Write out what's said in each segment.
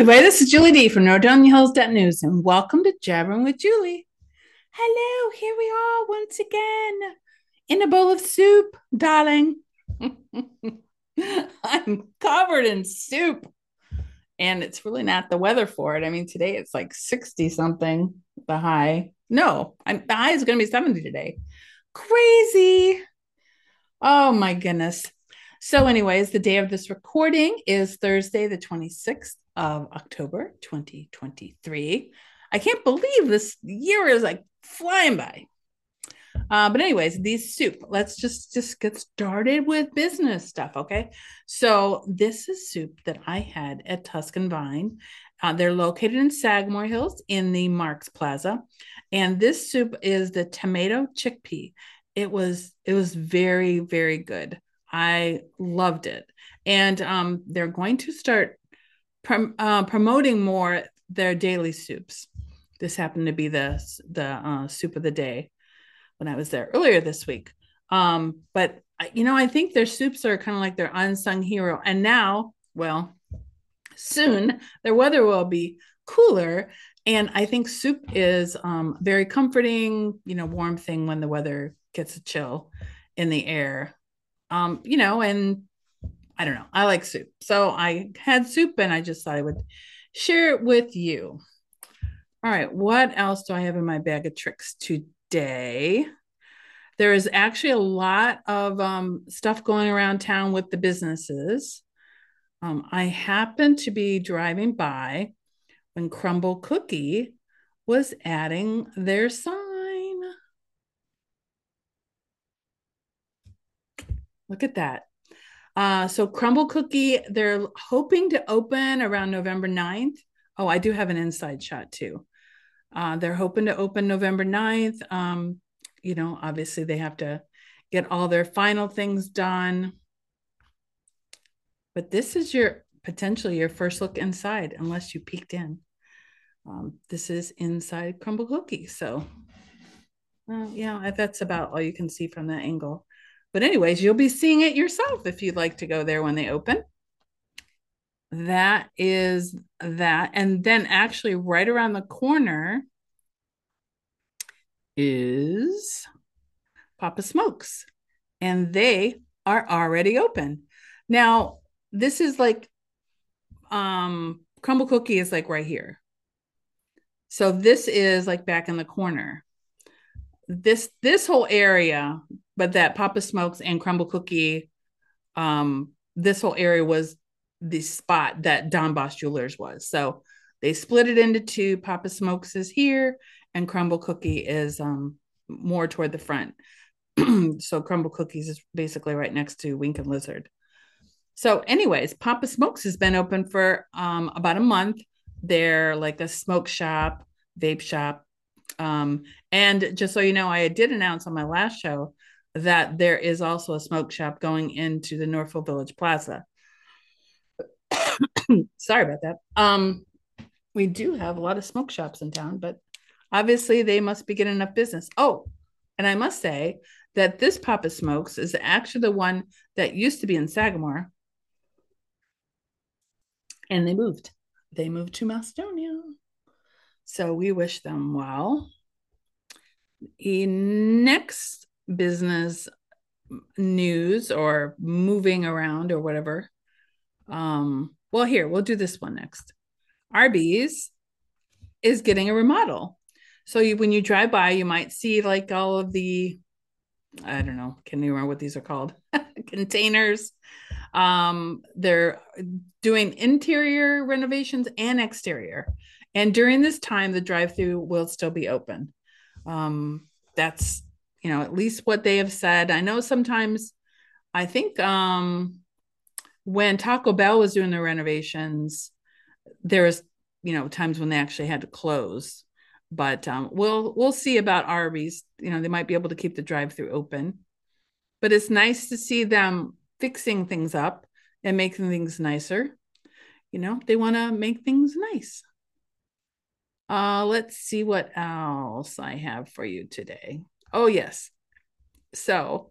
everybody. This is Julie D from Nordonia Hills Dot News, and welcome to Jabbering with Julie. Hello, here we are once again in a bowl of soup, darling. I'm covered in soup, and it's really not the weather for it. I mean, today it's like 60 something, the high. No, I'm, the high is going to be 70 today. Crazy. Oh my goodness. So, anyways, the day of this recording is Thursday, the 26th of October, 2023. I can't believe this year is like flying by. Uh, but anyways, these soup. Let's just just get started with business stuff, okay? So this is soup that I had at Tuscan Vine. Uh, they're located in Sagamore Hills in the Marks Plaza, and this soup is the tomato chickpea. It was it was very very good. I loved it. And um, they're going to start prom- uh, promoting more their daily soups. This happened to be the the uh, soup of the day when I was there earlier this week. Um, but you know, I think their soups are kind of like their unsung hero. And now, well, soon their weather will be cooler, and I think soup is um, very comforting. You know, warm thing when the weather gets a chill in the air um, you know, and I don't know, I like soup. So I had soup and I just thought I would share it with you. All right, what else do I have in my bag of tricks today? There is actually a lot of um, stuff going around town with the businesses. Um, I happened to be driving by when Crumbl Cookie was adding their sign. Look at that. Uh, so Crumbl Cookie, they're hoping to open around November 9th. Oh, I do have an inside shot too. Uh, they're hoping to open November 9th. Um, you know, obviously they have to get all their final things done. But this is your potentially your first look inside, unless you peeked in. Um, this is inside Crumbl Cookie. So, uh, yeah, that's about all you can see from that angle. But, anyways, you'll be seeing it yourself if you'd like to go there when they open. That is that. And then, actually, right around the corner is Papa Smokes, and they are already open. Now, this is like um Crumbl Cookie is like right here. So this is like back in the corner. This this whole area but that Papa Smokes and Crumbl Cookie, um, this whole area was the spot that Don Boss Jewelers was. So they split it into two. Papa Smokes is here, and Crumbl Cookie is um, more toward the front. so Crumbl Cookies is basically right next to Wink and Lizard. So, anyways, Papa Smokes has been open for um, about a month. They're like a smoke shop, vape shop. Um, and just so you know, I did announce on my last show that there is also a smoke shop going into the Northfield Village Plaza. Sorry about that. Um, we do have a lot of smoke shops in town, but obviously they must be getting enough business. Oh, and I must say that this Papa Smokes is actually the one that used to be in Sagamore. And they moved. They moved to Macedonia. So we wish them well. The next business news or moving around or whatever. Um, well, here, we'll do this one next. Arby's is getting a remodel. So you, when you drive by, you might see like all of the, I don't know, can you remember what these are called? Containers. Um, they're doing interior renovations and exterior. And during this time, the drive through will still be open. Um, that's you know, at least what they have said. I know sometimes I think um when Taco Bell was doing their renovations, there was, you know, times when they actually had to close. But um, we'll we'll see about Arby's. You know, they might be able to keep the drive-through open. But it's nice to see them fixing things up and making things nicer. You know, they want to make things nice. Uh, let's see what else I have for you today. Oh, yes. So,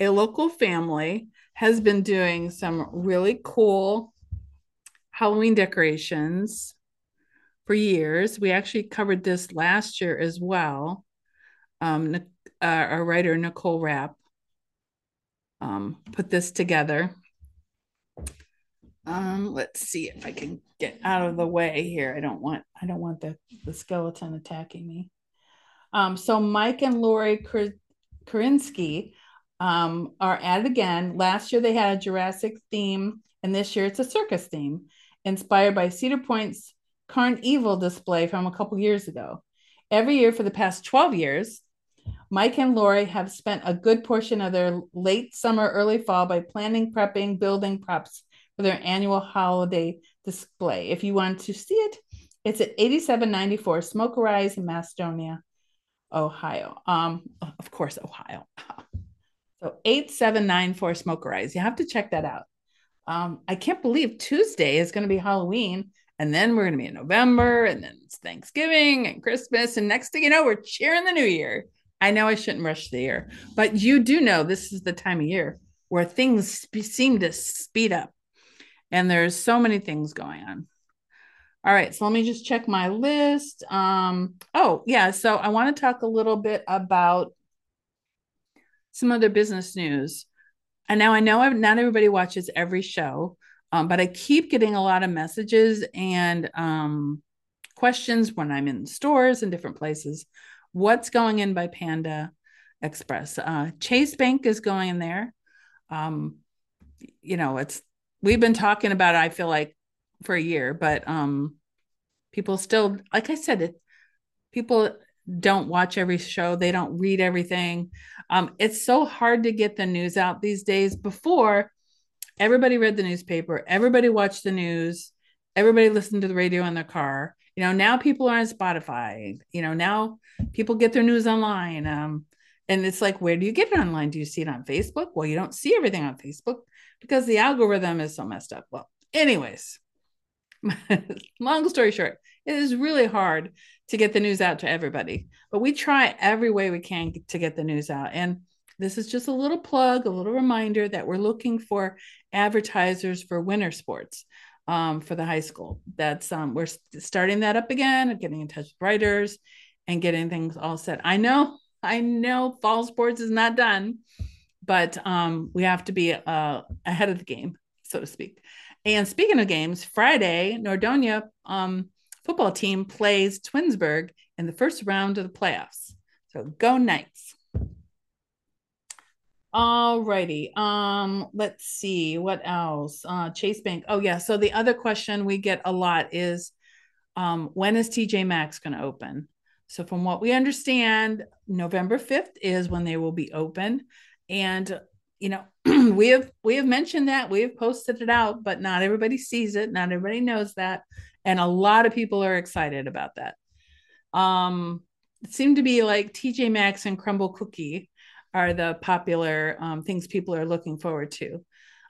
a local family has been doing some really cool Halloween decorations for years. We actually covered this last year as well. Um, uh, our writer Nicole Rapp um, put this together. Um, let's see if I can get out of the way here. I don't want I don't want the, the skeleton attacking me. Um, so Mike and Lori Korinsky um, are at it again. Last year they had a Jurassic theme, and this year it's a circus theme, inspired by Cedar Point's Carnival display from a couple years ago. Every year for the past 12 years, Mike and Lori have spent a good portion of their late summer, early fall by planning, prepping, building props for their annual holiday display. If you want to see it, it's at 8794 Smoker Rise in Macedonia, Ohio. Um, of course, Ohio. So 8794 Smoker Rise. You have to check that out. Um, I can't believe Tuesday is going to be Halloween. And then we're going to be in November, and then it's Thanksgiving and Christmas. And next thing you know, we're cheering the new year. I know I shouldn't rush the year, but you do know this is the time of year where things sp- seem to speed up. And there's so many things going on. All right, so let me just check my list. Um, oh, yeah, so I want to talk a little bit about some other business news. And now I know not everybody watches every show, um, but I keep getting a lot of messages and um, questions when I'm in stores and different places. What's going in by Panda Express? Uh, Chase Bank is going in there. Um, you know, it's we've been talking about it, I feel like for a year, but um, people still, like I said, it people don't watch every show, they don't read everything. Um, it's so hard to get the news out these days. Before, everybody read the newspaper, everybody watched the news, everybody listened to the radio in their car. You know, now people are on Spotify. You know, now people get their news online. Um, and it's like, where do you get it online? Do you see it on Facebook? Well, you don't see everything on Facebook because the algorithm is so messed up. Well, anyways, long story short, it is really hard to get the news out to everybody, but we try every way we can to get the news out. And this is just a little plug, a little reminder that we're looking for advertisers for winter sports um, for the high school. That's um, we're starting that up again, getting in touch with writers and getting things all set. I know, I know, fall sports is not done, but um, we have to be uh, ahead of the game, so to speak. And speaking of games, Friday, Nordonia um, football team plays Twinsburg in the first round of the playoffs. So go Knights. All righty. Um, let's see what else. Uh, Chase Bank. Oh yeah. So the other question we get a lot is, um, when is TJ Maxx going to open? So from what we understand, November fifth is when they will be open, and you know we have we have mentioned that we have posted it out, but not everybody sees it. Not everybody knows that, and a lot of people are excited about that. Um, it seemed to be like TJ Maxx and Crumbl Cookie are the popular um, things people are looking forward to.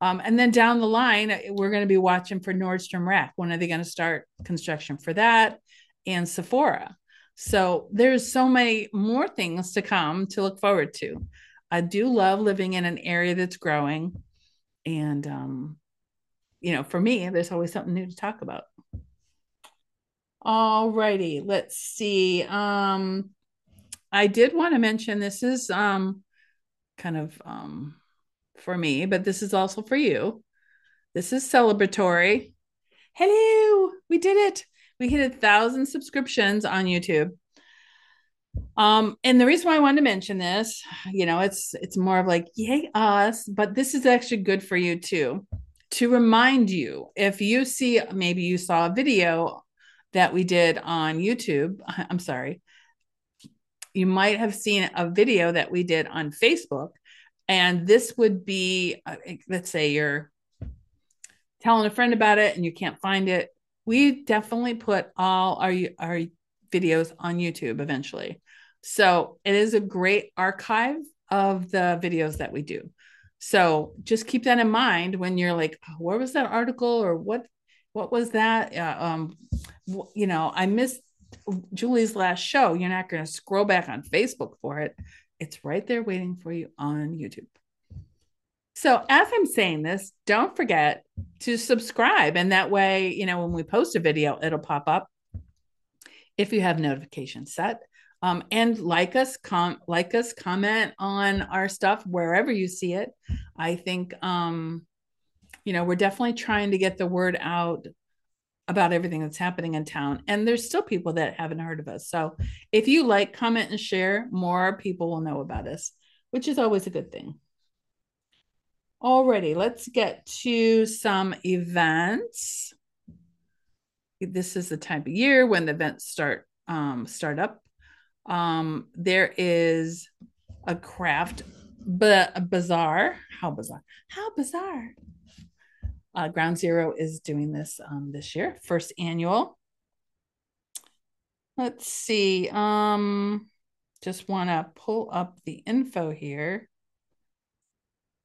Um, and then down the line, we're going to be watching for Nordstrom Rack. When are they going to start construction for that? And Sephora. So there's so many more things to come to look forward to. I do love living in an area that's growing. And, um, you know, for me, there's always something new to talk about. All righty, let's see. Um, I did want to mention this is um, kind of um, for me, but this is also for you. This is celebratory. Hello, we did it. We hit a thousand subscriptions on YouTube. Um, and the reason why I wanted to mention this, you know, it's it's more of like, yay, us, but this is actually good for you too. To remind you, if you see maybe you saw a video that we did on YouTube, I'm sorry, you might have seen a video that we did on Facebook. And this would be, uh, let's say you're telling a friend about it and you can't find it. We definitely put all our, our videos on YouTube eventually. So it is a great archive of the videos that we do. So just keep that in mind when you're like, oh, where was that article or what what was that? Uh, um, you know, I missed Julie's last show. You're not going to scroll back on Facebook for it. It's right there waiting for you on YouTube. So, as I'm saying this, don't forget to subscribe. And that way, you know, when we post a video, it'll pop up if you have notifications set. Um, and like us, com- like us, comment on our stuff wherever you see it. I think, um, you know, we're definitely trying to get the word out about everything that's happening in town. And there's still people that haven't heard of us. So if you like, comment, and share, more people will know about us, which is always a good thing. Alrighty, let's get to some events. This is the time of year when the events start um, start up. Um, there is a craft ba- bazaar. How bizarre! How bizarre! Uh, Ground Zero is doing this um, this year, first annual. Let's see. Um, just want to pull up the info here.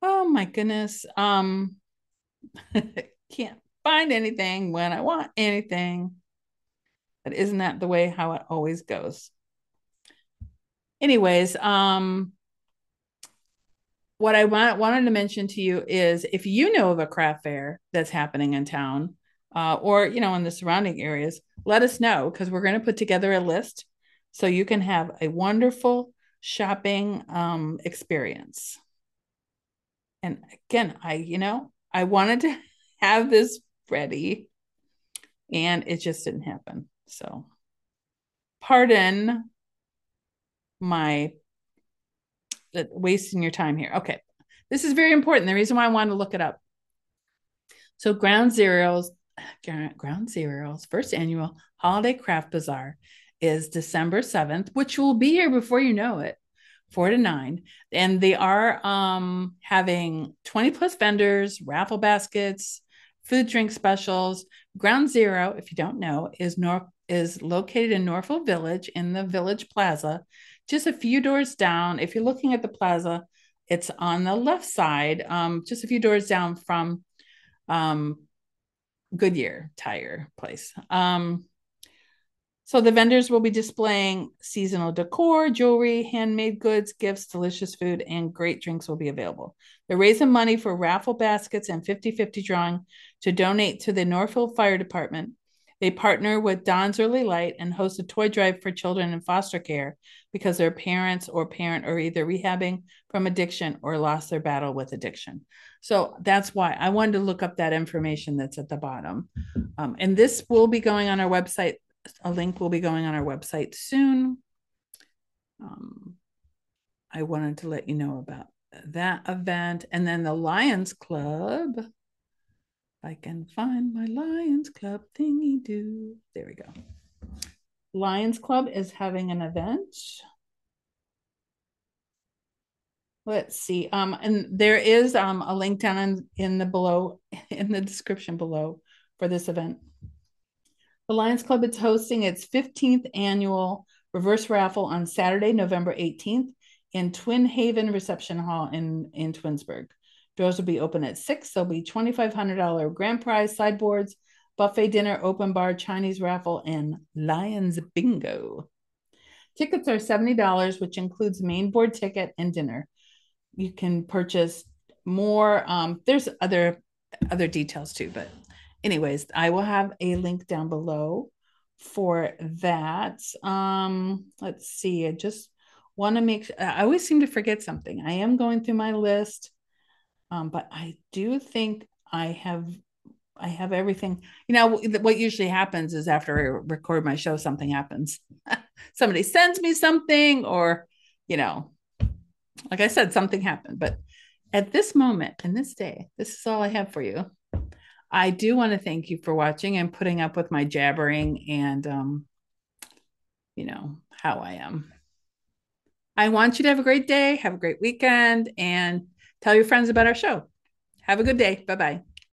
Oh my goodness. Um can't find anything when I want anything. But isn't that the way how it always goes? Anyways, um what I want, wanted to mention to you is if you know of a craft fair that's happening in town uh, or you know in the surrounding areas, let us know because we're going to put together a list so you can have a wonderful shopping um, experience and again i you know i wanted to have this ready. And it just didn't happen. So pardon my uh, wasting your time here. Okay. This is very important the reason why i wanted to look it up. So ground zeros ground zeros first annual holiday craft bazaar is december 7th which will be here before you know it four to nine. And they are um, having 20 plus vendors, raffle baskets, food drink specials. Ground Zero, if you don't know, is Nor- is located in Northfield Village in the Village Plaza, just a few doors down. If you're looking at the plaza, it's on the left side, um, just a few doors down from um, Goodyear Tire Place. Um, so the vendors will be displaying seasonal decor, jewelry, handmade goods, gifts, delicious food, and great drinks will be available. They're raising money for raffle baskets and 50-50 drawing to donate to the Northfield Fire Department. They partner with Dawn's Early Light and host a toy drive for children in foster care because their parents or parent are either rehabbing from addiction or lost their battle with addiction. So that's why I wanted to look up that information that's at the bottom. Um, and this will be going on our website a link will be going on our website soon. Um, I wanted to let you know about that event. And then the Lions Club. I can find my Lions Club thingy do. There we go. Lions Club is having an event. Let's see. Um, and there is um a link down in, in the below in the description below for this event. The Lions Club is hosting its 15th annual reverse raffle on Saturday, November 18th in Twin Haven Reception Hall in, in Twinsburg. Doors will be open at 6. There'll be $2,500 grand prize sideboards, buffet dinner, open bar, Chinese raffle, and Lions Bingo. Tickets are $70, which includes main board ticket and dinner. You can purchase more. Um, there's other other details too, but anyways, I will have a link down below for that. Um, let's see. I just want to make I always seem to forget something. I am going through my list. Um, but I do think I have I have everything. You know, what usually happens is after I record my show, something happens. Somebody sends me something, or, you know, like I said, something happened. But at this moment, in this day, this is all I have for you. I do want to thank you for watching and putting up with my jabbering and, um, you know, how I am. I want you to have a great day, have a great weekend, and tell your friends about our show. Have a good day. Bye bye.